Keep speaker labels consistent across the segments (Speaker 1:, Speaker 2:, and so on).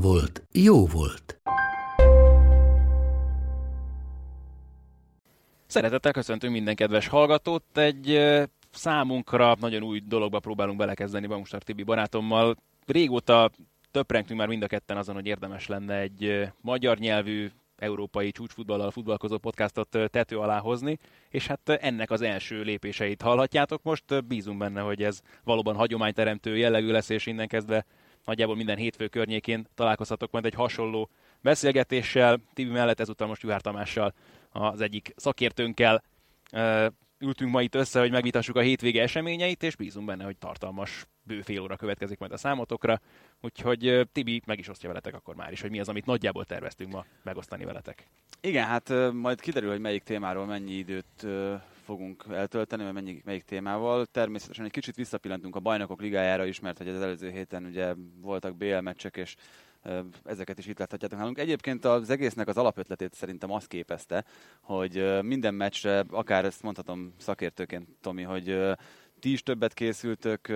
Speaker 1: volt, jó volt.
Speaker 2: Szeretettel köszöntünk minden kedves hallgatót. Egy számunkra nagyon új dologba próbálunk belekezdeni Bamustar Tibi barátommal. Régóta töprengtünk már mind a ketten azon, hogy érdemes lenne egy magyar nyelvű európai csúcsfutballal futballkozó podcastot tető alá hozni, és hát ennek az első lépéseit hallhatjátok most. Bízunk benne, hogy ez valóban hagyományteremtő jellegű lesz, és innen kezdve nagyjából minden hétfő környékén találkozhatok majd egy hasonló beszélgetéssel. Tibi mellett ezúttal most Juhár Tamással, az egyik szakértőnkkel ültünk ma itt össze, hogy megvitassuk a hétvége eseményeit, és bízunk benne, hogy tartalmas bő fél óra következik majd a számotokra. Úgyhogy Tibi meg is osztja veletek akkor már is, hogy mi az, amit nagyjából terveztünk ma megosztani veletek.
Speaker 3: Igen, hát majd kiderül, hogy melyik témáról mennyi időt fogunk eltölteni, vagy mennyi, melyik témával. Természetesen egy kicsit visszapillantunk a bajnokok ligájára is, mert hogy az előző héten ugye voltak BL meccsek, és ezeket is itt láthatjátok nálunk. Egyébként az egésznek az alapötletét szerintem azt képezte, hogy minden meccsre, akár ezt mondhatom szakértőként, Tomi, hogy ti is többet készültök,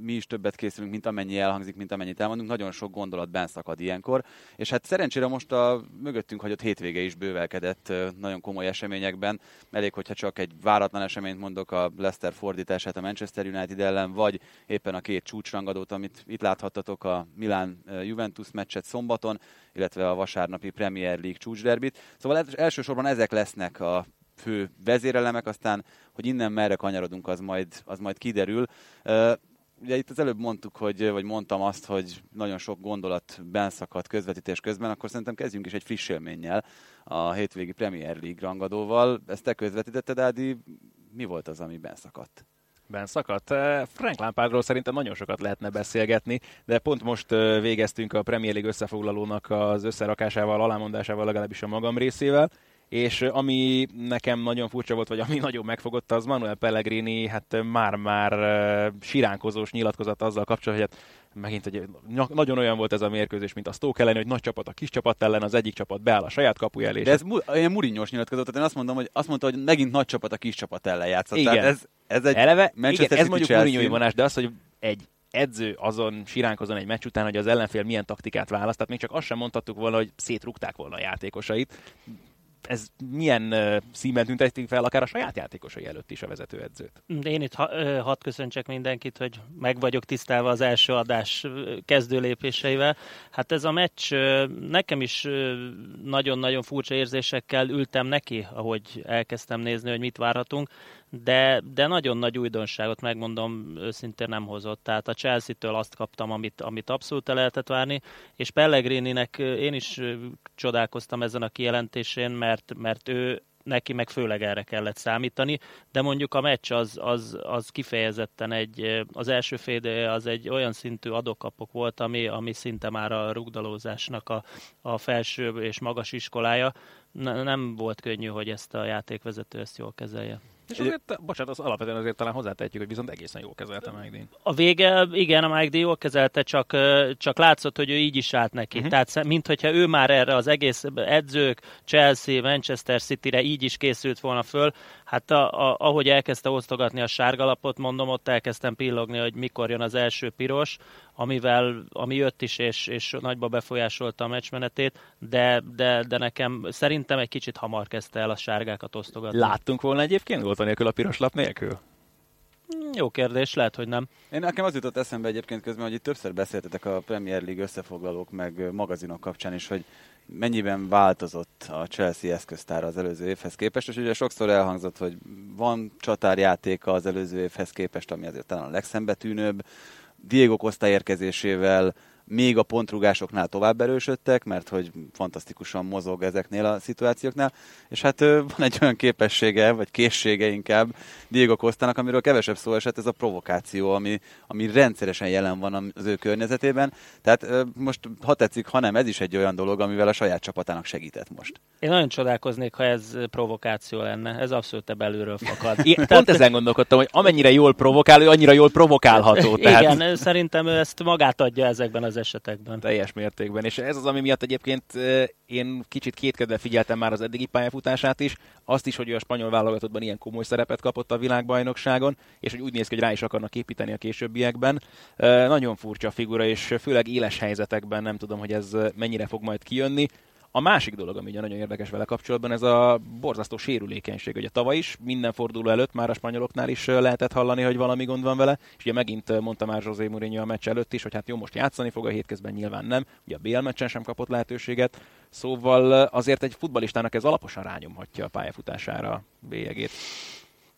Speaker 3: mi is többet készülünk, mint amennyi elhangzik, mint amennyit elmondunk. Nagyon sok gondolat benn szakad ilyenkor. És hát szerencsére most a mögöttünk hagyott hétvége is bővelkedett nagyon komoly eseményekben. Elég, hogyha csak egy váratlan eseményt mondok, a Leicester fordítását a Manchester United ellen, vagy éppen a két csúcsrangadót, amit itt láthattatok, a Milán-Juventus meccset szombaton, illetve a vasárnapi Premier League csúcsderbit. Szóval elsősorban ezek lesznek a fő vezérelemek, aztán, hogy innen merre kanyarodunk, az majd, az majd kiderül. Ugye itt az előbb mondtuk, hogy, vagy mondtam azt, hogy nagyon sok gondolat benszakadt közvetítés közben, akkor szerintem kezdjünk is egy friss élménnyel a hétvégi Premier League rangadóval. Ezt te közvetítetted, Ádi, mi volt az, ami benszakadt?
Speaker 2: Ben Frank Lampardról szerintem nagyon sokat lehetne beszélgetni, de pont most végeztünk a Premier League összefoglalónak az összerakásával, alámondásával legalábbis a magam részével, és ami nekem nagyon furcsa volt, vagy ami nagyon megfogott, az Manuel Pellegrini, hát már-már siránkozós nyilatkozat azzal kapcsolatban, hogy hát megint ny- nagyon olyan volt ez a mérkőzés, mint a Stoke ellen, hogy nagy csapat a kis csapat ellen, az egyik csapat beáll a saját kapuja elé.
Speaker 3: De ez mu- ilyen murinyos nyilatkozott, tehát én azt mondom, hogy azt mondta, hogy megint nagy csapat a kis csapat ellen játszott.
Speaker 2: Igen.
Speaker 3: Tehát ez, ez egy
Speaker 2: Eleve,
Speaker 3: Manchester
Speaker 2: igen, ez mondjuk. Mourinho vonás, de az, hogy egy edző azon siránkozon egy meccs után, hogy az ellenfél milyen taktikát választ, tehát még csak azt sem mondhattuk volna, hogy szétrugták volna a játékosait. Ez milyen uh, színben tüntetik fel akár a saját játékosai előtt is a vezetőedzőt?
Speaker 4: Én itt ha, ö, hadd köszöntsek mindenkit, hogy meg vagyok tisztálva az első adás kezdő lépéseivel. Hát ez a meccs ö, nekem is ö, nagyon-nagyon furcsa érzésekkel ültem neki, ahogy elkezdtem nézni, hogy mit várhatunk, de, de nagyon nagy újdonságot, megmondom, őszintén nem hozott. Tehát a Chelsea-től azt kaptam, amit, amit abszolút el lehetett várni, és Pellegrininek én is csodálkoztam ezen a kijelentésén, mert, mert ő neki meg főleg erre kellett számítani, de mondjuk a meccs az, az, az kifejezetten egy, az első fél az egy olyan szintű adokapok volt, ami, ami szinte már a rugdalózásnak a, a felső és magas iskolája. Ne, nem volt könnyű, hogy ezt a játékvezető ezt jól kezelje.
Speaker 2: És azért, bocsánat, az alapvetően azért talán hozzátehetjük, hogy viszont egészen jól kezelte Magdin.
Speaker 4: A vége, igen, a Mike D jól kezelte, csak, csak látszott, hogy ő így is állt neki. Uh-huh. Tehát mint hogyha ő már erre az egész edzők, Chelsea, Manchester City-re így is készült volna föl. Hát a, a, ahogy elkezdte osztogatni a sárgalapot, mondom, ott elkezdtem pillogni, hogy mikor jön az első piros, amivel, ami jött is, és, és nagyba befolyásolta a meccsmenetét, de, de, de nekem szerintem egy kicsit hamar kezdte el a sárgákat osztogatni.
Speaker 2: Láttunk volna egyébként volt nélkül a piros lap nélkül?
Speaker 4: Jó kérdés, lehet, hogy nem.
Speaker 3: Én nekem az jutott eszembe egyébként közben, hogy itt többször beszéltetek a Premier League összefoglalók meg magazinok kapcsán is, hogy mennyiben változott a Chelsea eszköztára az előző évhez képest, és ugye sokszor elhangzott, hogy van csatárjátéka az előző évhez képest, ami azért talán a legszembetűnőbb, Diego Costa érkezésével még a pontrugásoknál tovább erősödtek, mert hogy fantasztikusan mozog ezeknél a szituációknál, és hát van egy olyan képessége, vagy készsége inkább Diego Kostának, amiről kevesebb szó esett, ez a provokáció, ami, ami rendszeresen jelen van az ő környezetében. Tehát most, ha tetszik, ha nem, ez is egy olyan dolog, amivel a saját csapatának segített most.
Speaker 4: Én nagyon csodálkoznék, ha ez provokáció lenne. Ez abszolút belülről fakad.
Speaker 2: I- pont ezen gondolkodtam, hogy amennyire jól provokál, ő annyira jól provokálható.
Speaker 4: Tehát... Igen, szerintem ő ezt magát adja ezekben az esetekben.
Speaker 2: Teljes mértékben. És ez az, ami miatt egyébként én kicsit kétkedve figyeltem már az eddigi pályafutását is, azt is, hogy a spanyol válogatottban ilyen komoly szerepet kapott a világbajnokságon, és hogy úgy néz ki, hogy rá is akarnak építeni a későbbiekben. Nagyon furcsa figura, és főleg éles helyzetekben nem tudom, hogy ez mennyire fog majd kijönni. A másik dolog, ami ugye nagyon érdekes vele kapcsolatban, ez a borzasztó sérülékenység. Ugye tavaly is minden forduló előtt már a spanyoloknál is lehetett hallani, hogy valami gond van vele, és ugye megint mondta már José Mourinho a meccs előtt is, hogy hát jó, most játszani fog a hétközben nyilván nem, ugye a BL meccsen sem kapott lehetőséget, szóval azért egy futbalistának ez alaposan rányomhatja a pályafutására bélyegét.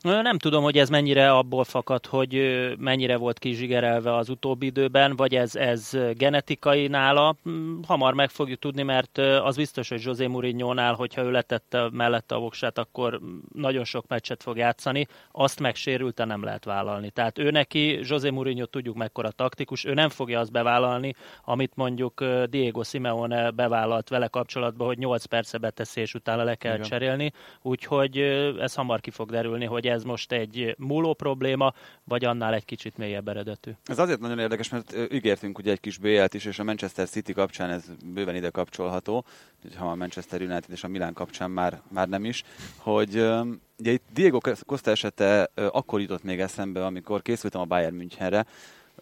Speaker 4: Nem tudom, hogy ez mennyire abból fakad, hogy mennyire volt kizsigerelve az utóbbi időben, vagy ez, ez genetikai nála. Hm, hamar meg fogjuk tudni, mert az biztos, hogy José Mourinho-nál, hogyha ő letette mellette a voksát, akkor nagyon sok meccset fog játszani. Azt megsérülte nem lehet vállalni. Tehát ő neki, José Mourinho tudjuk mekkora taktikus, ő nem fogja azt bevállalni, amit mondjuk Diego Simeone bevállalt vele kapcsolatban, hogy 8 perce beteszi, és utána le kell Igen. cserélni. Úgyhogy ez hamar ki fog derülni, hogy ez most egy múló probléma, vagy annál egy kicsit mélyebb eredetű?
Speaker 3: Ez azért nagyon érdekes, mert ígértünk ugye egy kis BL-t is, és a Manchester City kapcsán ez bőven ide kapcsolható, ha a Manchester United és a Milán kapcsán már, már nem is, hogy ugye itt Diego Costa esete akkor jutott még eszembe, amikor készültem a Bayern Münchenre,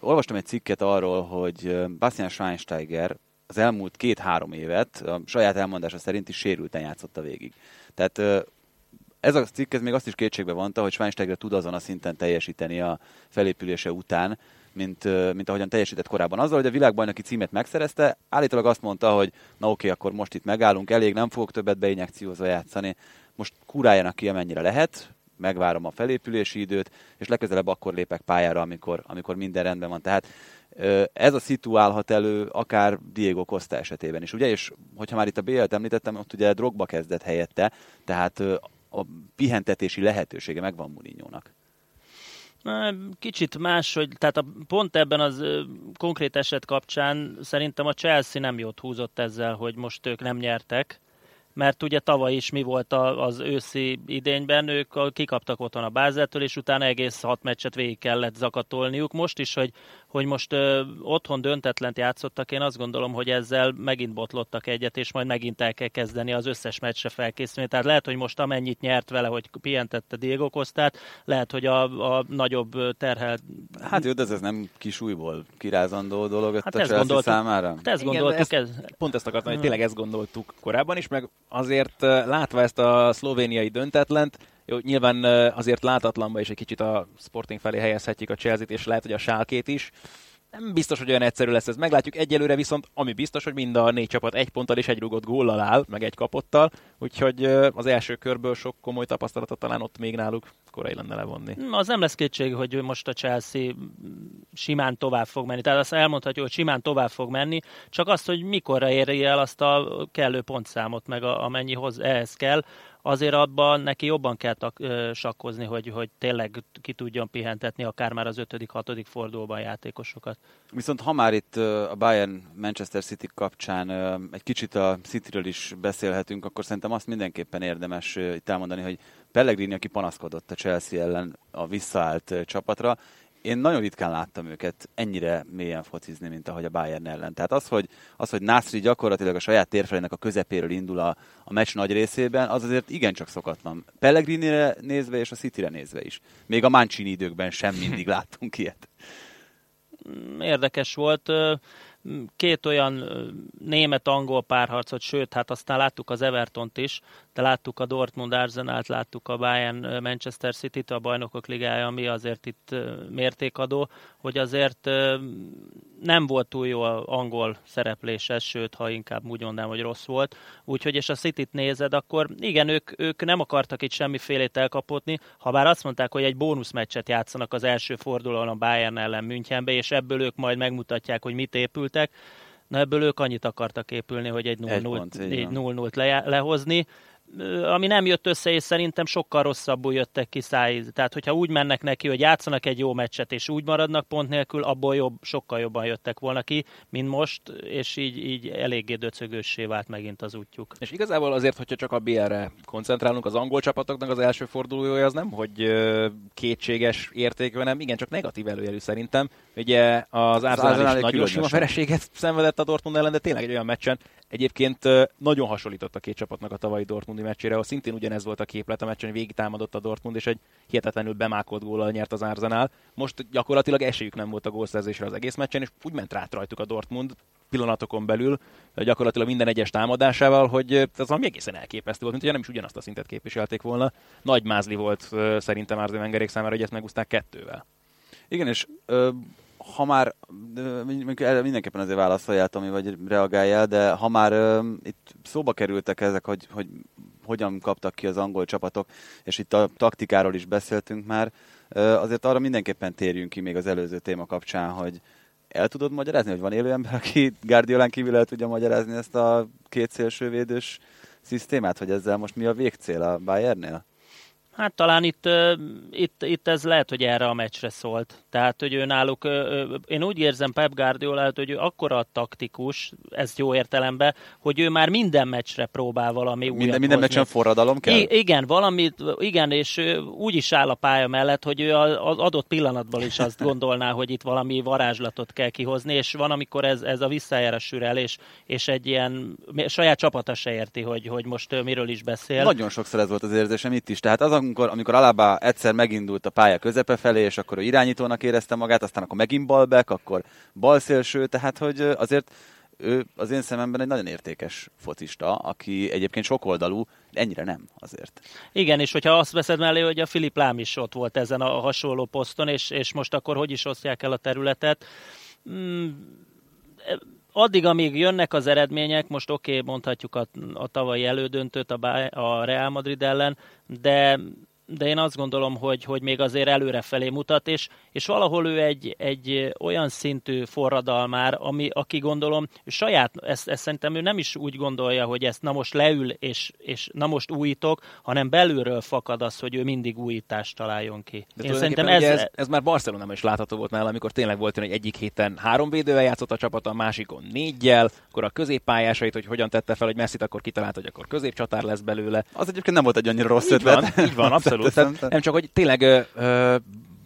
Speaker 3: olvastam egy cikket arról, hogy Bastian Schweinsteiger az elmúlt két-három évet a saját elmondása szerint is sérülten játszotta végig. Tehát ez a cikk ez még azt is kétségbe vonta, hogy Schweinsteiger tud azon a szinten teljesíteni a felépülése után, mint, mint ahogyan teljesített korábban. Azzal, hogy a világbajnoki címet megszerezte, állítólag azt mondta, hogy na oké, akkor most itt megállunk, elég, nem fogok többet beinjekciózva játszani, most kuráljanak ki, amennyire lehet, megvárom a felépülési időt, és legközelebb akkor lépek pályára, amikor, amikor minden rendben van. Tehát ez a szitu állhat elő akár Diego Costa esetében is, ugye? És hogyha már itt a BL-t említettem, ott ugye Drogba kezdett helyette, tehát a pihentetési lehetősége megvan Murinyónak.
Speaker 4: Kicsit más, hogy tehát a, pont ebben az ö, konkrét eset kapcsán szerintem a Chelsea nem jót húzott ezzel, hogy most ők nem nyertek, mert ugye tavaly is mi volt az őszi idényben, ők kikaptak otthon a Bázeltől, és utána egész hat meccset végig kellett zakatolniuk. Most is, hogy hogy most ö, otthon döntetlent játszottak, én azt gondolom, hogy ezzel megint botlottak egyet, és majd megint el kell kezdeni az összes meccsre felkészülni. Tehát lehet, hogy most amennyit nyert vele, hogy pihentette Diego Costát, lehet, hogy a, a nagyobb terhel...
Speaker 3: Hát jó, de ez nem kis újból kirázandó dolog hát a ezt Chelsea számára. Hát
Speaker 4: ezt Igen, gondoltuk. Ezt,
Speaker 2: ez... Pont ezt akartam, hogy tényleg ezt gondoltuk korábban is, meg azért látva ezt a szlovéniai döntetlent, jó, nyilván azért látatlanba is egy kicsit a Sporting felé helyezhetjük a Chelsea-t, és lehet, hogy a sálkét is. Nem biztos, hogy olyan egyszerű lesz ez. Meglátjuk egyelőre, viszont ami biztos, hogy mind a négy csapat egy ponttal és egy rugott góllal áll, meg egy kapottal, úgyhogy az első körből sok komoly tapasztalatot talán ott még náluk korai lenne levonni.
Speaker 4: Az nem lesz kétség, hogy most a Chelsea simán tovább fog menni. Tehát azt elmondhatjuk, hogy simán tovább fog menni, csak azt, hogy mikorra éri el azt a kellő pontszámot, meg a, amennyihoz ehhez kell azért abban neki jobban kell tak, ö, sakkozni, hogy, hogy tényleg ki tudjon pihentetni akár már az ötödik, hatodik fordulóban játékosokat.
Speaker 3: Viszont ha már itt a Bayern Manchester City kapcsán egy kicsit a Cityről is beszélhetünk, akkor szerintem azt mindenképpen érdemes itt elmondani, hogy Pellegrini, aki panaszkodott a Chelsea ellen a visszaállt csapatra, én nagyon ritkán láttam őket ennyire mélyen focizni, mint ahogy a Bayern ellen. Tehát az, hogy, az, hogy Nasri gyakorlatilag a saját térfelének a közepéről indul a, a meccs nagy részében, az azért igencsak szokatlan. Pellegrini-re nézve és a City-re nézve is. Még a Mancini időkben sem mindig láttunk ilyet.
Speaker 4: Érdekes volt két olyan német-angol párharcot, sőt, hát aztán láttuk az Evertont is, de láttuk a Dortmund Arsenalt, láttuk a Bayern Manchester City-t, a bajnokok ligája, ami azért itt mértékadó, hogy azért nem volt túl jó a angol szereplése, sőt, ha inkább úgy mondanám, hogy rossz volt. Úgyhogy, és a City-t nézed, akkor igen, ők, ők nem akartak itt semmifélét elkapotni, ha bár azt mondták, hogy egy bónuszmeccset játszanak az első fordulón a Bayern ellen Münchenbe, és ebből ők majd megmutatják, hogy mit épültek. Na ebből ők annyit akartak épülni, hogy egy 0-0-t le, lehozni ami nem jött össze, és szerintem sokkal rosszabbul jöttek ki száj. Tehát, hogyha úgy mennek neki, hogy játszanak egy jó meccset, és úgy maradnak pont nélkül, abból jobb, sokkal jobban jöttek volna ki, mint most, és így, így eléggé döcögőssé vált megint az útjuk.
Speaker 2: És igazából azért, hogyha csak a BL-re koncentrálunk, az angol csapatoknak az első fordulója az nem, hogy kétséges értékű, hanem igen, csak negatív előjelű szerintem. Ugye az Arsenal is nagyon sima vereséget szenvedett a Dortmund ellen, de tényleg egy olyan meccsen, Egyébként nagyon hasonlított a két csapatnak a tavalyi Dortmundi meccsére, ahol szintén ugyanez volt a képlet a meccsen, végig támadott a Dortmund, és egy hihetetlenül bemákolt góllal nyert az Arsenal. Most gyakorlatilag esélyük nem volt a gólszerzésre az egész meccsen, és úgy ment rá rajtuk a Dortmund pillanatokon belül, gyakorlatilag minden egyes támadásával, hogy ez valami egészen elképesztő volt, mint hogy nem is ugyanazt a szintet képviselték volna. Nagy mázli volt szerintem Arzé Wengerék számára, hogy ezt megúzták kettővel.
Speaker 3: Igen, és ö, ha már, mindenképpen azért válaszoljál, Tomi, vagy reagáljál, de ha már uh, itt szóba kerültek ezek, hogy, hogy hogyan kaptak ki az angol csapatok, és itt a taktikáról is beszéltünk már, azért arra mindenképpen térjünk ki még az előző téma kapcsán, hogy el tudod magyarázni, hogy van élő ember, aki Guardiolán kívül el tudja magyarázni ezt a két szélsővédős szisztémát, hogy ezzel most mi a végcél a Bayernnél?
Speaker 4: Hát talán itt, itt, itt ez lehet, hogy erre a meccsre szólt. Tehát, hogy ő náluk, én úgy érzem Pep Guardiola, hogy ő akkora taktikus, ez jó értelemben, hogy ő már minden meccsre próbál valami
Speaker 3: minden, újat Minden meccsen forradalom kell? I-
Speaker 4: igen, valamit, igen, és úgy is áll a pálya mellett, hogy ő az adott pillanatban is azt gondolná, hogy itt valami varázslatot kell kihozni, és van, amikor ez, ez a visszajára sürel, és, és egy ilyen saját csapata se érti, hogy, hogy most miről is beszél.
Speaker 3: Nagyon sokszor ez volt az érzésem itt is. Tehát az a amikor, amikor Alaba egyszer megindult a pálya közepe felé, és akkor ő irányítónak érezte magát, aztán akkor megint balback, akkor balszélső, tehát hogy azért ő az én szememben egy nagyon értékes focista, aki egyébként sokoldalú, ennyire nem azért.
Speaker 4: Igen, és hogyha azt veszed mellé, hogy a Filip Lám is ott volt ezen a hasonló poszton, és, és most akkor hogy is osztják el a területet, mm, addig, amíg jönnek az eredmények, most oké, okay, mondhatjuk a, a tavalyi elődöntőt a, a Real Madrid ellen, de de én azt gondolom, hogy, hogy még azért előre felé mutat, és, és valahol ő egy, egy olyan szintű forradalmár, ami, aki gondolom, saját, ezt, ezt szerintem ő nem is úgy gondolja, hogy ezt na most leül, és, és na most újítok, hanem belülről fakad az, hogy ő mindig újítást találjon ki.
Speaker 2: De én szerintem ez, ez, ez, már Barcelona is látható volt nála, amikor tényleg volt hogy egyik héten három védővel játszott a csapata, a másikon négyel, akkor a középpályásait, hogy hogyan tette fel, hogy Messi akkor kitalált, hogy akkor középcsatár lesz belőle.
Speaker 3: Az egyébként nem volt egy annyira rossz
Speaker 2: így ötlet. Van, így van, abszolút abszolút. Tehát nem csak, hogy tényleg ö, ö,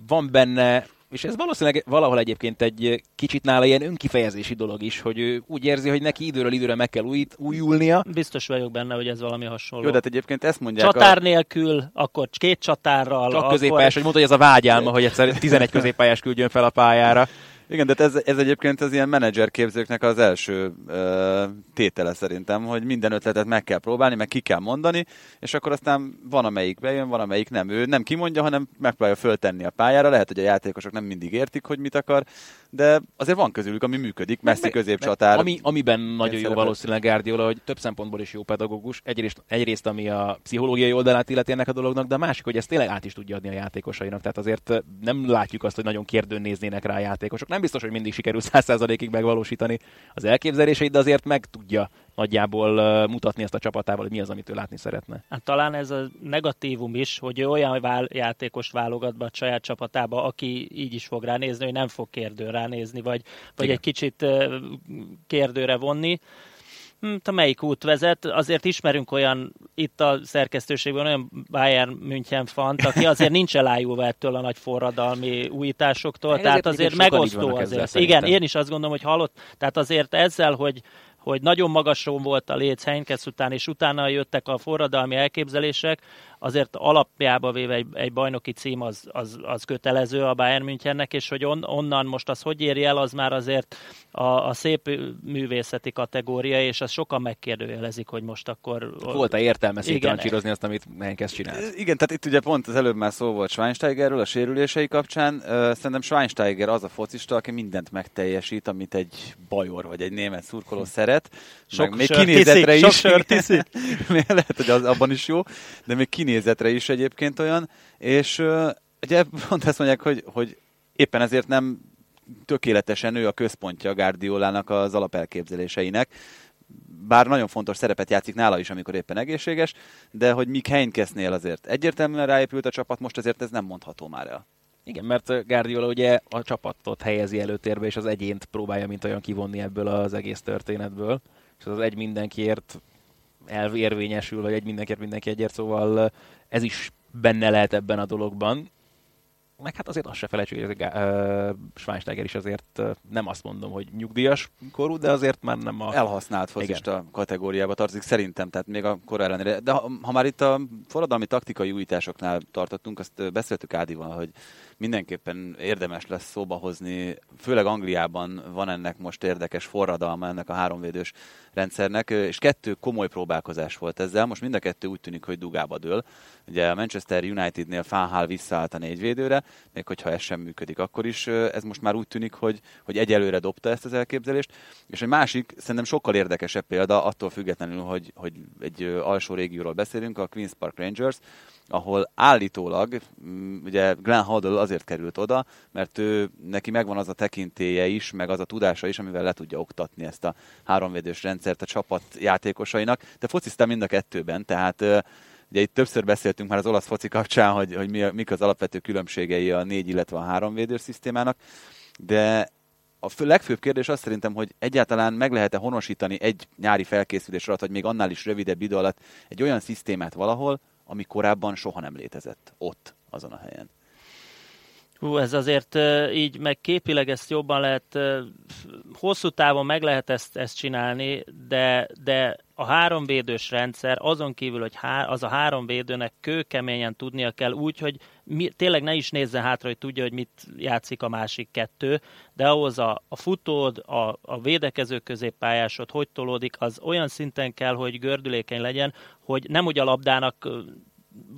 Speaker 2: van benne és ez valószínűleg valahol egyébként egy kicsit nála ilyen önkifejezési dolog is, hogy ő úgy érzi, hogy neki időről időre meg kell újít, újulnia.
Speaker 4: Biztos vagyok benne, hogy ez valami hasonló.
Speaker 3: Jó, de hát egyébként ezt mondják.
Speaker 4: Csatár a... nélkül, akkor két csatárral.
Speaker 2: Csak középpályás, akkor... hogy mondta, hogy ez a vágyálma, hogy egyszer 11 középpályás küldjön fel a pályára.
Speaker 3: Igen, de ez, ez egyébként az ilyen menedzserképzőknek az első ö, tétele szerintem, hogy minden ötletet meg kell próbálni, meg ki kell mondani, és akkor aztán van amelyik bejön, van amelyik nem. Ő nem kimondja, hanem megpróbálja föltenni a pályára. Lehet, hogy a játékosok nem mindig értik, hogy mit akar, de azért van közülük, ami működik, messzi középcsatár.
Speaker 2: Ami, amiben nagyon jó valószínűleg Guardiola, hogy több szempontból is jó pedagógus. Egyrészt, egyrészt ami a pszichológiai oldalát illeti ennek a dolognak, de a másik, hogy ezt tényleg át is tudja adni a játékosainak. Tehát azért nem látjuk azt, hogy nagyon kérdőn néznének rá a játékosok. Nem biztos, hogy mindig sikerül 100%-ig megvalósítani az elképzeléseit, de azért meg tudja nagyjából mutatni ezt a csapatával, hogy mi az, amit ő látni szeretne.
Speaker 4: Hát talán ez a negatívum is, hogy ő olyan vál- játékos válogat be a saját csapatába, aki így is fog ránézni, hogy nem fog kérdőre ránézni, vagy, vagy egy kicsit kérdőre vonni. Hm, te melyik út vezet? Azért ismerünk olyan, itt a szerkesztőségben olyan Bayern München fant, aki azért nincs elájulva ettől a nagy forradalmi újításoktól, Meg tehát azért megosztó azért. Ezzel, Igen, én is azt gondolom, hogy hallott, tehát azért ezzel, hogy hogy nagyon magason volt a léc Heinkes után, és utána jöttek a forradalmi elképzelések, azért alapjába véve egy, egy bajnoki cím az, az, az kötelező a Bayern Münchennek, és hogy on, onnan most az hogy éri el, az már azért a, a szép művészeti kategória, és az sokan megkérdőjelezik, hogy most akkor...
Speaker 2: Volt-e értelme szétrancsírozni azt, amit Henkes csinált?
Speaker 3: Igen, tehát itt ugye pont az előbb már szó volt Schweinsteigerről a sérülései kapcsán. Szerintem Schweinsteiger az a focista, aki mindent megteljesít, amit egy bajor vagy egy német szurkoló szeret.
Speaker 4: Sok
Speaker 3: még
Speaker 4: sör
Speaker 3: kinézetre
Speaker 4: tiszik,
Speaker 3: is.
Speaker 4: sok sör tiszik.
Speaker 3: Lehet, hogy az abban is jó, de még kinézetre is egyébként olyan. És ugye pont ezt mondják, hogy, hogy éppen ezért nem tökéletesen ő a központja a Guardiolának az alapelképzeléseinek. Bár nagyon fontos szerepet játszik nála is, amikor éppen egészséges, de hogy Mick Heinkesnél azért egyértelműen ráépült a csapat, most azért ez nem mondható már el.
Speaker 2: Igen, mert Guardiola ugye a csapatot helyezi előtérbe, és az egyént próbálja mint olyan kivonni ebből az egész történetből. És az egy mindenkiért elvérvényesül, vagy egy mindenkiért mindenki egyért, szóval ez is benne lehet ebben a dologban. Meg hát azért azt se felejtsük, hogy ez uh, Schweinsteiger is azért nem azt mondom, hogy nyugdíjas korú, de azért már nem a...
Speaker 3: Elhasznált focista kategóriába tartozik szerintem, tehát még a kor ellenére. De ha, ha már itt a forradalmi taktikai újításoknál tartottunk, azt beszéltük Ádival, hogy mindenképpen érdemes lesz szóba hozni, főleg Angliában van ennek most érdekes forradalma ennek a háromvédős rendszernek, és kettő komoly próbálkozás volt ezzel, most mind a kettő úgy tűnik, hogy dugába dől. Ugye a Manchester Unitednél Fánhál visszaállt a négyvédőre, még hogyha ez sem működik, akkor is ez most már úgy tűnik, hogy, hogy egyelőre dobta ezt az elképzelést. És egy másik, szerintem sokkal érdekesebb példa, attól függetlenül, hogy, hogy egy alsó régióról beszélünk, a Queen's Park Rangers, ahol állítólag, mm, ugye Glenn Hoddle azért került oda, mert ő, neki megvan az a tekintélye is, meg az a tudása is, amivel le tudja oktatni ezt a háromvédős rendszert a csapat játékosainak, de focizta mind a kettőben, tehát ugye itt többször beszéltünk már az olasz foci kapcsán, hogy, hogy mi, mik az alapvető különbségei a négy, illetve a háromvédős szisztémának, de a fő, legfőbb kérdés az szerintem, hogy egyáltalán meg lehet-e honosítani egy nyári felkészülés alatt, vagy még annál is rövidebb idő alatt egy olyan szisztémát valahol, ami korábban soha nem létezett ott, azon a helyen.
Speaker 4: Hú, ez azért így, meg képileg ezt jobban lehet, hosszú távon meg lehet ezt, ezt csinálni, de, de a háromvédős rendszer azon kívül, hogy há, az a három védőnek kőkeményen tudnia kell úgy, hogy mi, tényleg ne is nézzen hátra, hogy tudja, hogy mit játszik a másik kettő, de ahhoz a, a futód, a, a védekező középpályásod hogy tolódik, az olyan szinten kell, hogy gördülékeny legyen, hogy nem úgy a labdának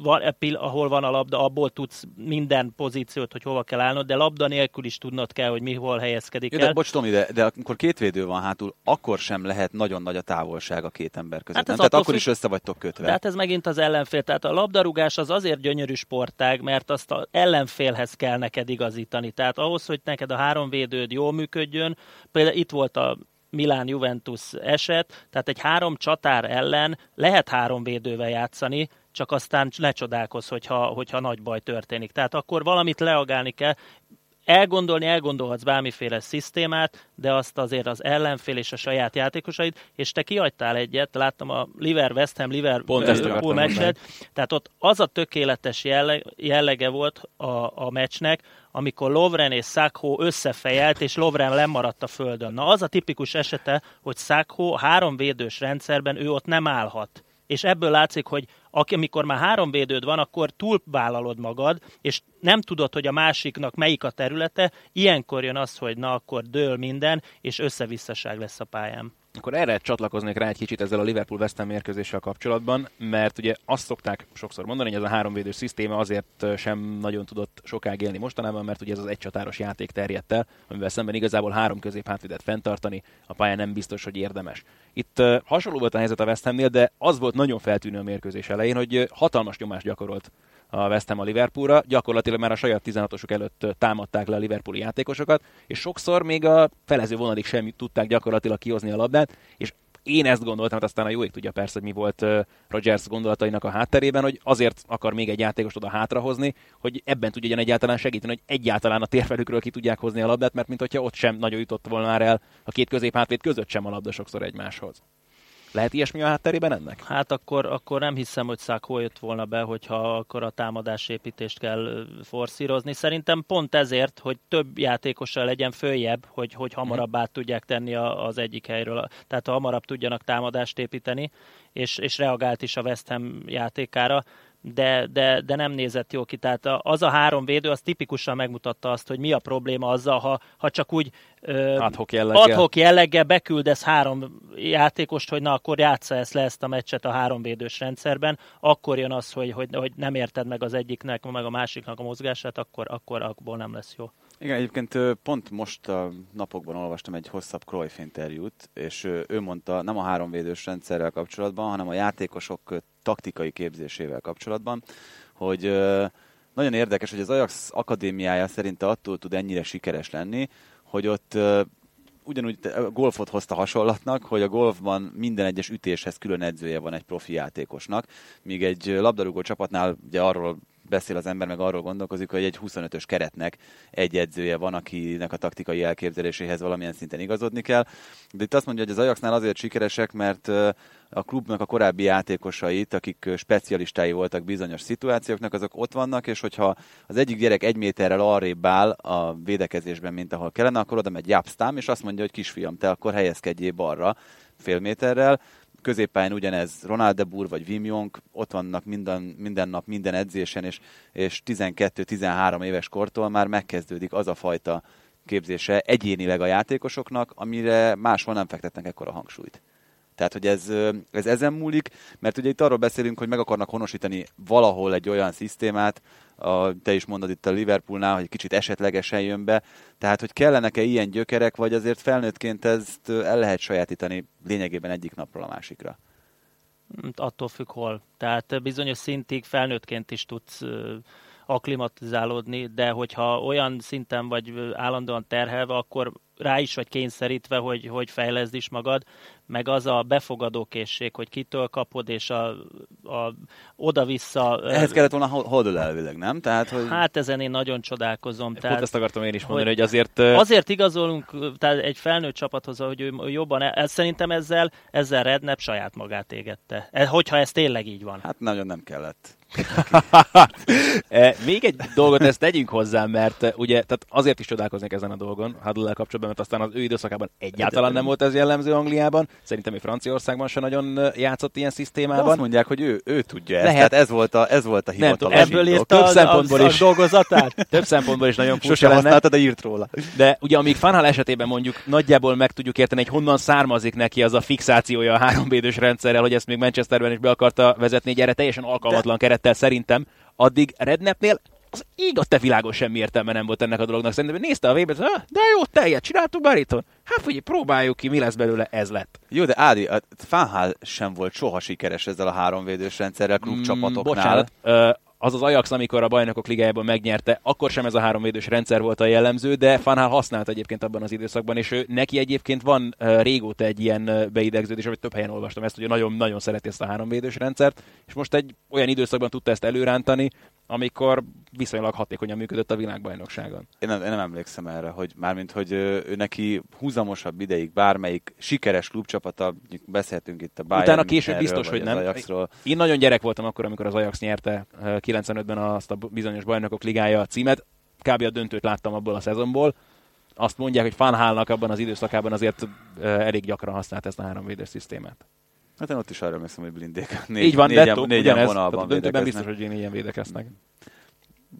Speaker 4: van, e ahol van a labda, abból tudsz minden pozíciót, hogy hova kell állnod, de labda nélkül is tudnod kell, hogy mi hol helyezkedik
Speaker 3: Jó,
Speaker 4: el.
Speaker 3: De, bocs, Tomi, de, de akkor két védő van hátul, akkor sem lehet nagyon nagy a távolság a két ember között. Hát nem? Tehát akkor függ... is össze vagytok kötve.
Speaker 4: De hát ez megint az ellenfél. Tehát a labdarúgás az azért gyönyörű sportág, mert azt az ellenfélhez kell neked igazítani. Tehát ahhoz, hogy neked a három védőd jól működjön, például itt volt a Milán Juventus eset, tehát egy három csatár ellen lehet három védővel játszani, csak aztán ne csodálkozz, hogyha, hogyha nagy baj történik. Tehát akkor valamit leagálni kell, elgondolni, elgondolhatsz bármiféle szisztémát, de azt azért az ellenfél és a saját játékosaid, és te kiadtál egyet, láttam a Liver West Ham Liverpool meccset, tehát ott az a tökéletes jelleg, jellege volt a, a meccsnek, amikor Lovren és Sakho összefejelt, és Lovren lemaradt a földön. Na az a tipikus esete, hogy Sakho három védős rendszerben ő ott nem állhat és ebből látszik, hogy amikor már három védőd van, akkor túlvállalod magad, és nem tudod, hogy a másiknak melyik a területe, ilyenkor jön az, hogy na akkor dől minden, és összevisszaság lesz a pályán.
Speaker 2: Akkor erre csatlakoznék rá egy kicsit ezzel a Liverpool West Ham mérkőzéssel kapcsolatban, mert ugye azt szokták sokszor mondani, hogy ez a háromvédős szisztéma azért sem nagyon tudott sokáig élni mostanában, mert ugye ez az egycsatáros játék terjedt el, amivel szemben igazából három középhátvédet fenntartani a pályán nem biztos, hogy érdemes. Itt hasonló volt a helyzet a West Hamnél, de az volt nagyon feltűnő a mérkőzés elején, hogy hatalmas nyomást gyakorolt a West Ham a Liverpoolra. Gyakorlatilag már a saját 16-osok előtt támadták le a Liverpooli játékosokat, és sokszor még a felező vonalig sem tudták gyakorlatilag kihozni a labdát, és én ezt gondoltam, hát aztán a jó ég tudja persze, hogy mi volt Rogers gondolatainak a hátterében, hogy azért akar még egy játékost oda hátrahozni, hogy ebben tudja egyáltalán segíteni, hogy egyáltalán a térfelükről ki tudják hozni a labdát, mert mint hogyha ott sem nagyon jutott volna már el a két középhátvéd között sem a labda sokszor egymáshoz. Lehet ilyesmi a hátterében ennek?
Speaker 4: Hát akkor, akkor nem hiszem, hogy Szákó jött volna be, hogyha akkor a támadásépítést kell forszírozni. Szerintem pont ezért, hogy több játékossal legyen följebb, hogy, hogy hamarabb át tudják tenni az egyik helyről. Tehát hamarabb tudjanak támadást építeni, és, és reagált is a West Ham játékára de, de, de nem nézett jó ki. Tehát az a három védő, az tipikusan megmutatta azt, hogy mi a probléma azzal, ha, ha csak úgy
Speaker 2: adhok jelleggel.
Speaker 4: adhok jelleggel beküldesz három játékost, hogy na akkor játsza ezt le ezt a meccset a három védős rendszerben, akkor jön az, hogy, hogy, hogy nem érted meg az egyiknek, meg a másiknak a mozgását, akkor, akkor abból nem lesz jó.
Speaker 3: Igen, egyébként pont most a napokban olvastam egy hosszabb Cruyff interjút, és ő mondta nem a háromvédős rendszerrel kapcsolatban, hanem a játékosok taktikai képzésével kapcsolatban, hogy nagyon érdekes, hogy az Ajax akadémiája szerinte attól tud ennyire sikeres lenni, hogy ott ugyanúgy a golfot hozta hasonlatnak, hogy a golfban minden egyes ütéshez külön edzője van egy profi játékosnak, míg egy labdarúgó csapatnál ugye arról beszél az ember, meg arról gondolkozik, hogy egy 25-ös keretnek egy edzője van, akinek a taktikai elképzeléséhez valamilyen szinten igazodni kell. De itt azt mondja, hogy az Ajaxnál azért sikeresek, mert a klubnak a korábbi játékosait, akik specialistái voltak bizonyos szituációknak, azok ott vannak, és hogyha az egyik gyerek egy méterrel arrébb áll a védekezésben, mint ahol kellene, akkor oda megy Japstám, és azt mondja, hogy kisfiam, te akkor helyezkedjél balra fél méterrel, középpályán ugyanez Ronald de Boer vagy Wim Jong, ott vannak minden, minden nap, minden edzésen, és, és 12-13 éves kortól már megkezdődik az a fajta képzése egyénileg a játékosoknak, amire máshol nem fektetnek ekkora hangsúlyt. Tehát, hogy ez, ez ezen múlik, mert ugye itt arról beszélünk, hogy meg akarnak honosítani valahol egy olyan szisztémát, a, te is mondod itt a Liverpoolnál, hogy kicsit esetlegesen jön be, tehát, hogy kellenek-e ilyen gyökerek, vagy azért felnőttként ezt el lehet sajátítani lényegében egyik napról a másikra?
Speaker 4: Attól függ hol. Tehát bizonyos szintig felnőttként is tudsz aklimatizálódni, de hogyha olyan szinten vagy állandóan terhelve, akkor rá is vagy kényszerítve, hogy, hogy fejleszd is magad, meg az a befogadó készség, hogy kitől kapod, és a, a oda-vissza...
Speaker 3: Ehhez kellett volna hodl elvileg, nem? Tehát, hogy...
Speaker 4: Hát ezen én nagyon csodálkozom.
Speaker 2: Pont tehát, ezt akartam én is mondani, hogy, hogy azért...
Speaker 4: Azért igazolunk tehát egy felnőtt csapathoz, hogy ő jobban... Ez, szerintem ezzel, ezzel Rednep saját magát égette. E, hogyha ez tényleg így van.
Speaker 3: Hát nagyon nem kellett.
Speaker 2: E, még egy dolgot ezt tegyünk hozzá, mert ugye tehát azért is csodálkoznék ezen a dolgon, huddle kapcsolatban, mert aztán az ő időszakában egyáltalán nem volt ez jellemző Angliában, szerintem hogy Franciaországban sem nagyon játszott ilyen szisztémában. De
Speaker 3: azt mondják, hogy ő, ő tudja ezt, Lehet. tehát ez volt a, ez volt a hivatalos
Speaker 4: nem, Ebből írta több szempontból is, dolgozatát?
Speaker 2: több szempontból is nagyon
Speaker 3: furcsa Sose használtad, de írt róla.
Speaker 2: De ugye amíg Fanhal esetében mondjuk nagyjából meg tudjuk érteni, hogy honnan származik neki az a fixációja a három rendszerrel, hogy ezt még Manchesterben is be akarta vezetni egy erre teljesen alkalmatlan de... kerettel szerintem, addig Rednepnél az ég a te világon semmi értelme nem volt ennek a dolognak. Szerintem nézte a vébet, de jó, te ilyet csináltuk már itt. Hát figyelj, próbáljuk ki, mi lesz belőle, ez lett.
Speaker 3: Jó, de Ádi, a Fánhál sem volt soha sikeres ezzel a háromvédős rendszerrel klubcsapatoknál. Mm, bocsánat,
Speaker 2: az az Ajax, amikor a bajnokok ligájában megnyerte, akkor sem ez a háromvédős rendszer volt a jellemző, de Fanhal használt egyébként abban az időszakban, és ő, neki egyébként van uh, régóta egy ilyen beidegződés, amit több helyen olvastam ezt, hogy nagyon-nagyon szereti ezt a háromvédős rendszert, és most egy olyan időszakban tudta ezt előrántani, amikor viszonylag hatékonyan működött a világbajnokságon.
Speaker 3: Én nem, én nem emlékszem erre, hogy mármint, hogy ő neki húzamosabb ideig bármelyik sikeres klubcsapata, beszéltünk itt a Bayern
Speaker 2: Utána később biztos, hogy nem. Ajaxról. Én nagyon gyerek voltam akkor, amikor az Ajax nyerte 95-ben azt a bizonyos bajnokok ligája címet. Kb. a döntőt láttam abból a szezonból. Azt mondják, hogy Fanhálnak abban az időszakában azért elég gyakran használt ezt a háromvédős szisztémát.
Speaker 3: Hát én ott is arra emlékszem, hogy blindék.
Speaker 2: Négy, Így van, négyen, Detto, négyen ugyanez, vonalban a döntőben biztos, hogy én ilyen védekeznek.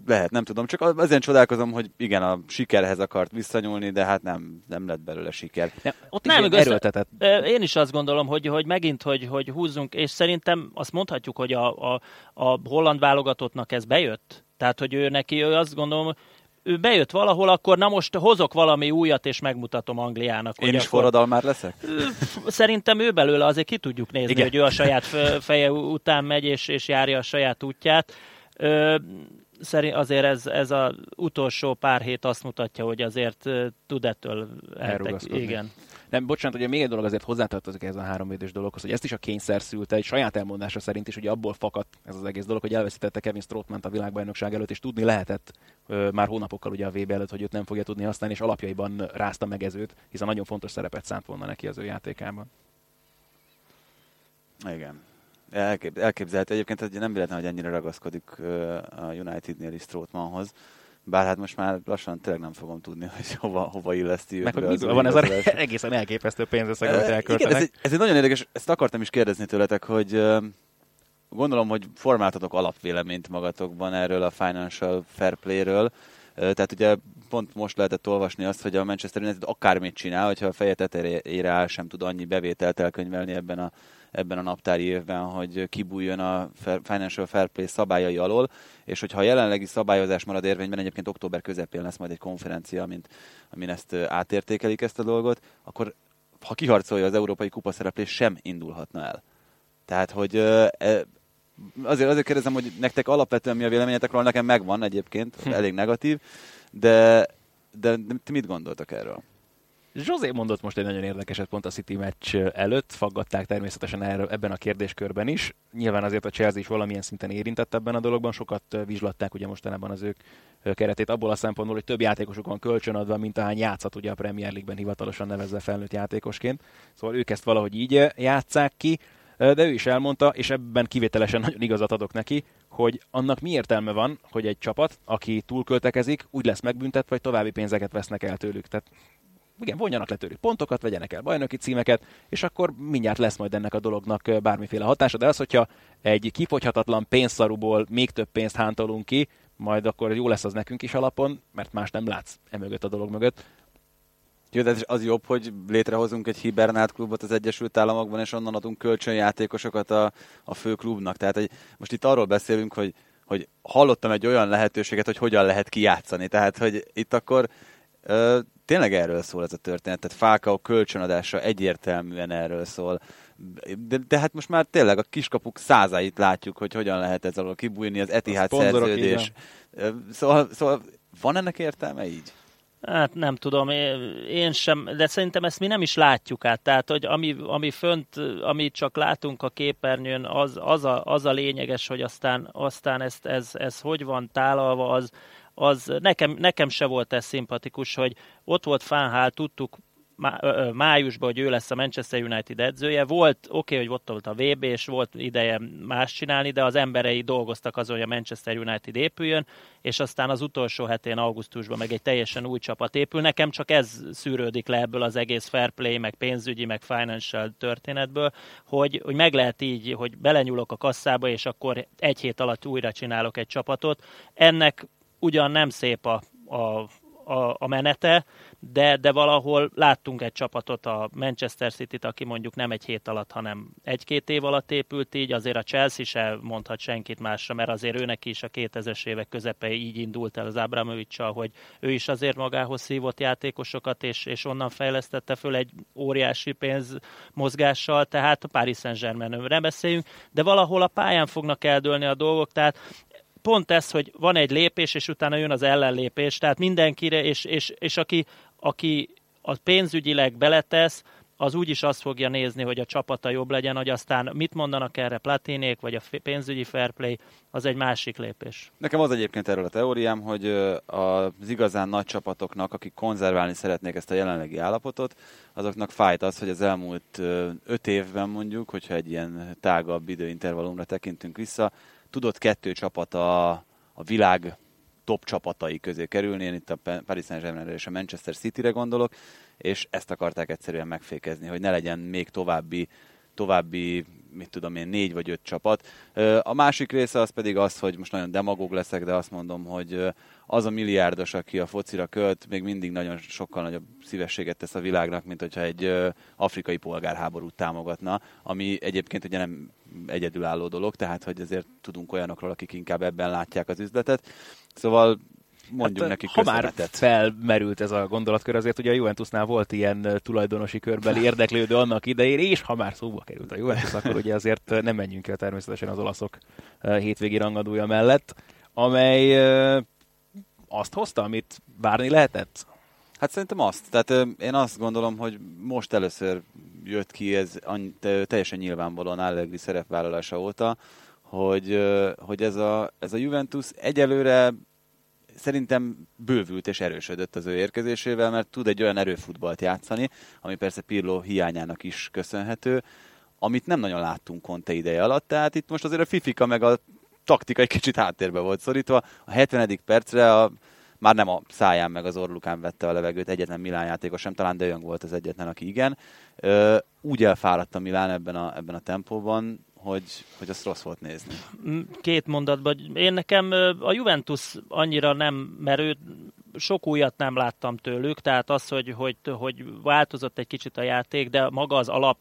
Speaker 3: Lehet, nem tudom. Csak azért csodálkozom, hogy igen, a sikerhez akart visszanyúlni, de hát nem, nem lett belőle siker.
Speaker 4: Nem, ott nem, is erőltetett. Én is azt gondolom, hogy, hogy megint, hogy, hogy húzzunk, és szerintem azt mondhatjuk, hogy a, a, a holland válogatottnak ez bejött. Tehát, hogy ő neki, ő azt gondolom, ő bejött valahol, akkor na most hozok valami újat, és megmutatom Angliának.
Speaker 3: Én is akkor... forradalmár leszek?
Speaker 4: Szerintem ő belőle azért ki tudjuk nézni, Igen. hogy ő a saját feje után megy, és, és járja a saját útját. Szerint azért ez, ez az utolsó pár hét azt mutatja, hogy azért tud ettől eltek. Igen.
Speaker 2: Nem, bocsánat, ugye még egy dolog azért hozzátartozik ez a háromvédős dologhoz, hogy ezt is a kényszer szülte, egy saját elmondása szerint is, hogy abból fakadt ez az egész dolog, hogy elveszítette Kevin Strootman a világbajnokság előtt, és tudni lehetett ö, már hónapokkal ugye a VB előtt, hogy őt nem fogja tudni használni, és alapjaiban rázta meg ezőt, hiszen nagyon fontos szerepet szánt volna neki az ő játékában.
Speaker 3: Igen. Elkép, elképzelhető egyébként, nem véletlen, hogy ennyire ragaszkodik a Unitednél is Strootmanhoz bár hát most már lassan tényleg nem fogom tudni, hogy hova, hova illeszti
Speaker 2: Meg hogy van ez az egészen elképesztő pénzösszeg, amit elköltenek.
Speaker 3: Igen, ez egy, ez egy nagyon érdekes, ezt akartam is kérdezni tőletek, hogy gondolom, hogy formáltatok alapvéleményt magatokban erről a Financial Fair Play-ről. Tehát ugye pont most lehetett olvasni azt, hogy a Manchester United akármit csinál, hogyha a feje tetejére áll, sem tud annyi bevételt elkönyvelni ebben a, ebben a naptári évben, hogy kibújjon a Financial Fair Play szabályai alól, és hogyha a jelenlegi szabályozás marad érvényben, egyébként október közepén lesz majd egy konferencia, mint, amin ezt átértékelik ezt a dolgot, akkor ha kiharcolja az európai kupa szereplés, sem indulhatna el. Tehát, hogy e, azért, azért kérdezem, hogy nektek alapvetően mi a véleményetek róla, nekem megvan egyébként, hm. elég negatív, de, de, de ti mit gondoltak erről?
Speaker 2: José mondott most egy nagyon érdekeset pont a City meccs előtt, faggatták természetesen erről, ebben a kérdéskörben is. Nyilván azért a Chelsea is valamilyen szinten érintett ebben a dologban, sokat vizslatták ugye mostanában az ők keretét abból a szempontból, hogy több játékosuk van kölcsönadva, mint ahány játszat ugye a Premier League-ben hivatalosan nevezve felnőtt játékosként. Szóval ők ezt valahogy így játszák ki, de ő is elmondta, és ebben kivételesen nagyon igazat adok neki, hogy annak mi értelme van, hogy egy csapat, aki túlköltekezik, úgy lesz megbüntetve, vagy további pénzeket vesznek el tőlük. Tehát igen, vonjanak le pontokat, vegyenek el bajnoki címeket, és akkor mindjárt lesz majd ennek a dolognak bármiféle hatása. De az, hogyha egy kifogyhatatlan pénzszaruból még több pénzt hántolunk ki, majd akkor jó lesz az nekünk is alapon, mert más nem látsz emögött a dolog mögött.
Speaker 3: Jó, de az jobb, hogy létrehozunk egy hibernált klubot az Egyesült Államokban, és onnan adunk kölcsönjátékosokat a, a fő klubnak. Tehát hogy most itt arról beszélünk, hogy, hogy hallottam egy olyan lehetőséget, hogy hogyan lehet kijátszani. Tehát, hogy itt akkor ö, tényleg erről szól ez a történet. Tehát Falcao kölcsönadása egyértelműen erről szól. De, de hát most már tényleg a kiskapuk százáit látjuk, hogy hogyan lehet ez alól kibújni, az Etihad szerződés. Szóval, szóval van ennek értelme így?
Speaker 4: Hát nem tudom, én sem, de szerintem ezt mi nem is látjuk át. Tehát, hogy ami, ami fönt, amit csak látunk a képernyőn, az, az, a, az a lényeges, hogy aztán, aztán ezt, ez, ez hogy van tálalva, az, az nekem, nekem se volt ez szimpatikus, hogy ott volt Fánhál, tudtuk májusban, hogy ő lesz a Manchester United edzője. Volt, oké, okay, hogy ott volt a VB, és volt ideje más csinálni, de az emberei dolgoztak azon, hogy a Manchester United épüljön, és aztán az utolsó hetén, augusztusban meg egy teljesen új csapat épül. Nekem csak ez szűrődik le ebből az egész fair play, meg pénzügyi, meg financial történetből, hogy, hogy meg lehet így, hogy belenyúlok a kasszába, és akkor egy hét alatt újra csinálok egy csapatot. Ennek ugyan nem szép a, a, a, a menete, de, de valahol láttunk egy csapatot, a Manchester City-t, aki mondjuk nem egy hét alatt, hanem egy-két év alatt épült így, azért a Chelsea se mondhat senkit másra, mert azért őnek is a 2000-es évek közepei így indult el az abramovics hogy ő is azért magához szívott játékosokat, és, és onnan fejlesztette föl egy óriási pénz mozgással, tehát a Paris Saint-Germainről beszéljünk, de valahol a pályán fognak eldőlni a dolgok, tehát pont ez, hogy van egy lépés, és utána jön az ellenlépés, tehát mindenkire, és, és, és aki, aki a pénzügyileg beletesz, az úgyis azt fogja nézni, hogy a csapata jobb legyen, hogy aztán mit mondanak erre platinék, vagy a pénzügyi fair play, az egy másik lépés.
Speaker 3: Nekem az egyébként erről a teóriám, hogy az igazán nagy csapatoknak, akik konzerválni szeretnék ezt a jelenlegi állapotot, azoknak fájt az, hogy az elmúlt öt évben mondjuk, hogyha egy ilyen tágabb időintervallumra tekintünk vissza, tudott kettő csapat a, a világ top csapatai közé kerülni, én itt a Paris saint és a Manchester City-re gondolok, és ezt akarták egyszerűen megfékezni, hogy ne legyen még további, további mit tudom én, négy vagy öt csapat. A másik része az pedig az, hogy most nagyon demagóg leszek, de azt mondom, hogy az a milliárdos, aki a focira költ, még mindig nagyon sokkal nagyobb szívességet tesz a világnak, mint hogyha egy afrikai polgárháborút támogatna, ami egyébként ugye nem egyedülálló dolog, tehát hogy azért tudunk olyanokról, akik inkább ebben látják az üzletet. Szóval mondjuk hát, nekik
Speaker 2: Ha már felmerült ez a gondolatkör, azért ugye a Juventusnál volt ilyen tulajdonosi körbeli érdeklődő annak idején, és ha már szóba került a Juventus, akkor ugye azért nem menjünk el természetesen az olaszok hétvégi rangadója mellett, amely azt hozta, amit várni lehetett?
Speaker 3: Hát szerintem azt. Tehát én azt gondolom, hogy most először jött ki ez teljesen nyilvánvalóan Allegri szerepvállalása óta, hogy, hogy ez, a, ez a Juventus egyelőre szerintem bővült és erősödött az ő érkezésével, mert tud egy olyan erőfutballt játszani, ami persze Pirlo hiányának is köszönhető, amit nem nagyon láttunk Conte ideje alatt, tehát itt most azért a Fifika meg a taktika egy kicsit háttérbe volt szorítva. A 70. percre a, már nem a száján meg az orlukán vette a levegőt egyetlen Milán játékos sem, talán De Jong volt az egyetlen, aki igen. Úgy elfáradt a Milán ebben a, ebben a tempóban, hogy, hogy azt rossz volt nézni.
Speaker 4: Két mondatban. Én nekem a Juventus annyira nem, mert sok újat nem láttam tőlük, tehát az, hogy, hogy, hogy változott egy kicsit a játék, de maga az alap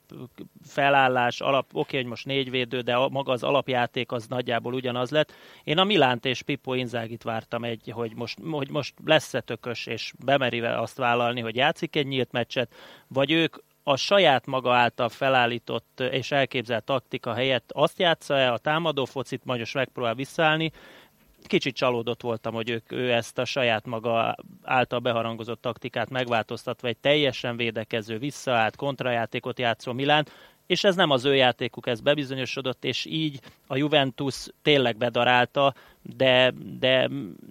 Speaker 4: felállás, alap, oké, hogy most négy védő, de maga az alapjáték az nagyjából ugyanaz lett. Én a Milánt és Pippo Inzágit vártam egy, hogy most, hogy most lesz-e tökös, és bemeri azt vállalni, hogy játszik egy nyílt meccset, vagy ők a saját maga által felállított és elképzelt taktika helyett azt játsza-e a támadó focit, majd most megpróbál visszaállni, kicsit csalódott voltam, hogy ők, ő ezt a saját maga által beharangozott taktikát megváltoztatva egy teljesen védekező, visszaállt, kontrajátékot játszó Milán, és ez nem az ő játékuk, ez bebizonyosodott, és így a Juventus tényleg bedarálta, de, de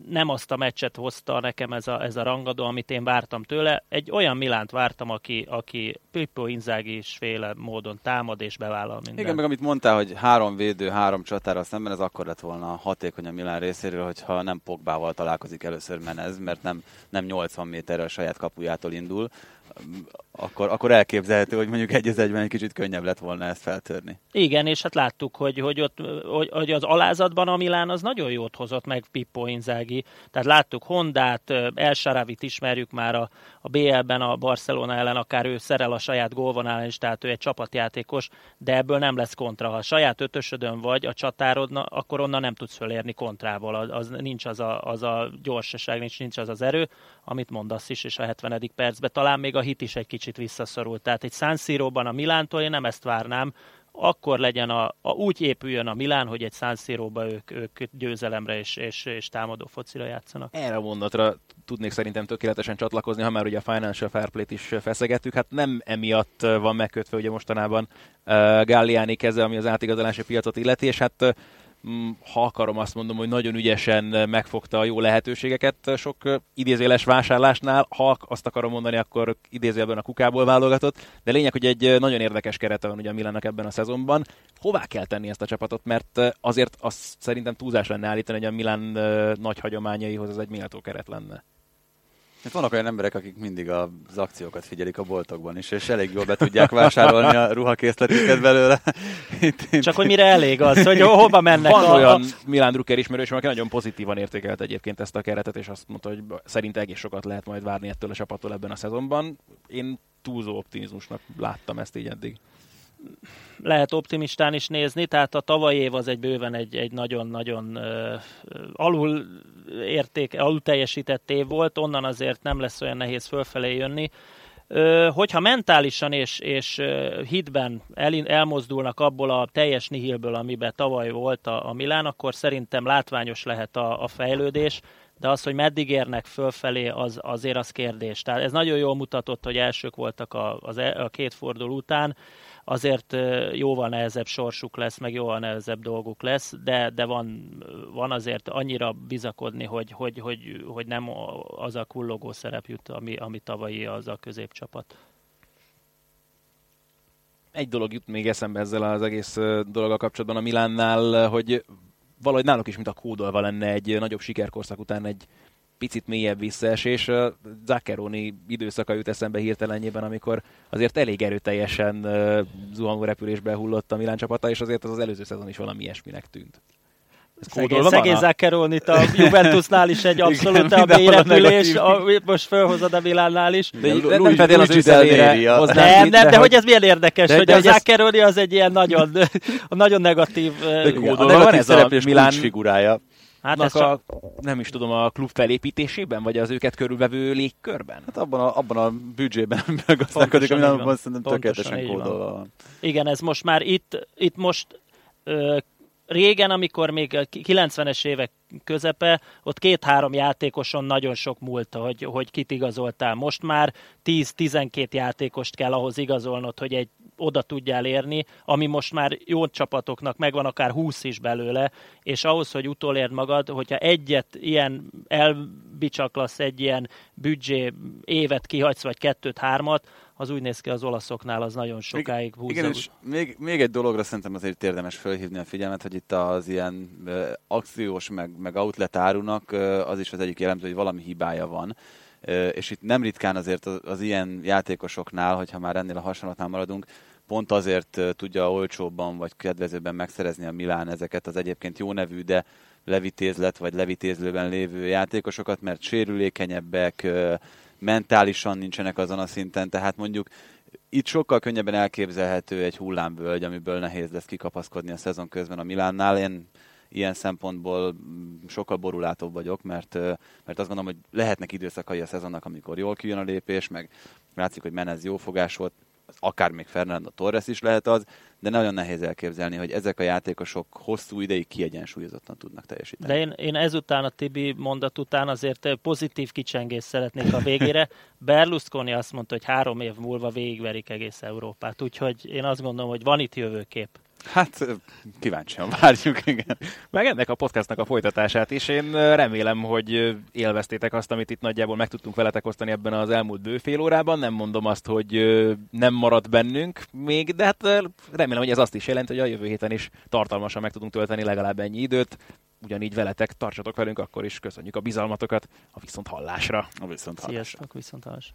Speaker 4: nem azt a meccset hozta nekem ez a, ez a rangadó, amit én vártam tőle. Egy olyan Milánt vártam, aki, aki Pippo Inzaghi is féle módon támad és bevállal mindent.
Speaker 3: Igen, meg amit mondtál, hogy három védő, három csatára szemben, ez akkor lett volna hatékony a Milán részéről, hogyha nem Pogbával találkozik először Menez, mert nem, nem 80 méterre a saját kapujától indul, akkor, akkor elképzelhető, hogy mondjuk egy az egyben egy kicsit könnyebb lett volna ezt feltörni.
Speaker 4: Igen, és hát láttuk, hogy, hogy, ott, hogy, hogy az alázatban a Milán az nagyon jót hozott meg Pippo Inzaghi. Tehát láttuk Hondát, El Saravit ismerjük már a, a BL-ben a Barcelona ellen, akár ő szerel a saját gólvonalán is, tehát ő egy csapatjátékos, de ebből nem lesz kontra. Ha a saját ötösödön vagy a csatárodna, akkor onnan nem tudsz fölérni kontrával. Az, az nincs az a, az a gyorsaság, nincs, nincs az az erő, amit mondasz is, és a 70. percben talán még a hit is egy kicsit visszaszorult. Tehát egy San a Milántól én nem ezt várnám, akkor legyen a, a úgy épüljön a Milán, hogy egy San ők, ők győzelemre és, és, és támadó focira játszanak.
Speaker 2: Erre a mondatra tudnék szerintem tökéletesen csatlakozni, ha már ugye a Financial Fair Play-t is feszegettük, hát nem emiatt van megkötve ugye mostanában uh, Galliani keze, ami az átigazolási piacot illeti, és hát uh, ha akarom azt mondom, hogy nagyon ügyesen megfogta a jó lehetőségeket sok idézéles vásárlásnál, ha azt akarom mondani, akkor idézőjelben a kukából válogatott, de lényeg, hogy egy nagyon érdekes kerete van ugye a Milának ebben a szezonban. Hová kell tenni ezt a csapatot, mert azért azt szerintem túlzás lenne állítani, hogy a Milán nagy hagyományaihoz ez egy méltó keret lenne.
Speaker 3: Hát vannak olyan emberek, akik mindig az akciókat figyelik a boltokban is, és elég jól be tudják vásárolni a ruhakészletüket belőle.
Speaker 4: Itt, itt. Csak hogy mire elég az, hogy hova mennek
Speaker 2: Van a... olyan Milán Drucker ismerős, aki nagyon pozitívan értékelt egyébként ezt a keretet, és azt mondta, hogy szerint egész sokat lehet majd várni ettől a csapattól ebben a szezonban. Én túlzó optimizmusnak láttam ezt így eddig
Speaker 4: lehet optimistán is nézni, tehát a tavalyi év az egy bőven egy, egy nagyon-nagyon uh, alul érték, alul teljesített év volt, onnan azért nem lesz olyan nehéz fölfelé jönni. Uh, hogyha mentálisan és, és hitben el, elmozdulnak abból a teljes nihilből, amiben tavaly volt a, a Milán, akkor szerintem látványos lehet a, a fejlődés, de az, hogy meddig érnek fölfelé, az, azért az kérdés. Tehát ez nagyon jól mutatott, hogy elsők voltak a, az, e, a két forduló után, azért jóval nehezebb sorsuk lesz, meg jóval nehezebb dolguk lesz, de, de van, van azért annyira bizakodni, hogy, hogy, hogy, hogy nem az a kullogó szerep jut, ami, ami tavalyi az a középcsapat.
Speaker 2: Egy dolog jut még eszembe ezzel az egész dologgal kapcsolatban a Milánnál, hogy valahogy náluk is, mint a kódolva lenne egy nagyobb sikerkorszak után egy picit mélyebb visszaesés. Zaccheroni időszaka jut eszembe hirtelenjében, amikor azért elég erőteljesen zuhanó repülésbe hullott a Milán csapata, és azért az, az előző szezon is valami ilyesminek tűnt.
Speaker 4: Szegény, szegény Zaccheronit a Juventusnál is egy abszolút a mélyrepülés, most felhozod a Milánnál is.
Speaker 2: De, de, nem feltétlenül az ő személyre
Speaker 4: Nem, nem, de, hogy ez milyen érdekes, de, hogy de, a Zaccheroni az egy ilyen nagyon, nagyon negatív...
Speaker 3: De ez a Milán figurája.
Speaker 2: Hát ez a, nem is tudom, a klub felépítésében, vagy az őket körülvevő légkörben?
Speaker 3: Hát abban a, abban a büdzsében megazdálkodik, ami nem szerintem tökéletesen kódolva van.
Speaker 4: Igen, ez most már itt, itt most ö, régen, amikor még a 90-es évek közepe, ott két-három játékoson nagyon sok múlta, hogy, hogy kit igazoltál. Most már 10-12 játékost kell ahhoz igazolnod, hogy egy oda tudjál érni, ami most már jó csapatoknak megvan akár 20 is belőle, és ahhoz, hogy utolérd magad, hogyha egyet ilyen elbicsaklasz, egy ilyen büdzsé évet kihagysz, vagy kettőt, hármat, az úgy néz ki az olaszoknál, az nagyon sokáig húzza.
Speaker 3: Igen, és még, még egy dologra szerintem azért érdemes felhívni a figyelmet, hogy itt az ilyen akciós meg, meg outlet árunak az is az egyik jellemző, hogy valami hibája van és itt nem ritkán azért az, az ilyen játékosoknál, hogyha már ennél a hasonlatnál maradunk, pont azért tudja olcsóbban vagy kedvezőbben megszerezni a Milán ezeket az egyébként jó nevű, de levitézlet vagy levitézlőben lévő játékosokat, mert sérülékenyebbek, mentálisan nincsenek azon a szinten, tehát mondjuk itt sokkal könnyebben elképzelhető egy hullámvölgy, amiből nehéz lesz kikapaszkodni a szezon közben a Milánnál. Én ilyen szempontból sokkal borulátóbb vagyok, mert, mert azt gondolom, hogy lehetnek időszakai a szezonnak, amikor jól kijön a lépés, meg látszik, hogy Menez jó fogás volt, akár még Fernando Torres is lehet az, de nagyon nehéz elképzelni, hogy ezek a játékosok hosszú ideig kiegyensúlyozottan tudnak teljesíteni.
Speaker 4: De én, én ezután a Tibi mondat után azért pozitív kicsengést szeretnék a végére. Berlusconi azt mondta, hogy három év múlva végigverik egész Európát, úgyhogy én azt gondolom, hogy van itt jövőkép.
Speaker 3: Hát kíváncsian várjuk, igen.
Speaker 2: Meg ennek a podcastnak a folytatását is. Én remélem, hogy élveztétek azt, amit itt nagyjából meg tudtunk veletek osztani ebben az elmúlt bő fél órában. Nem mondom azt, hogy nem marad bennünk még, de hát remélem, hogy ez azt is jelenti, hogy a jövő héten is tartalmasan meg tudunk tölteni legalább ennyi időt. Ugyanígy veletek, tartsatok velünk, akkor is köszönjük a bizalmatokat a viszont hallásra.
Speaker 3: A viszont hallásra.
Speaker 4: Sziasztok, viszont hallásra.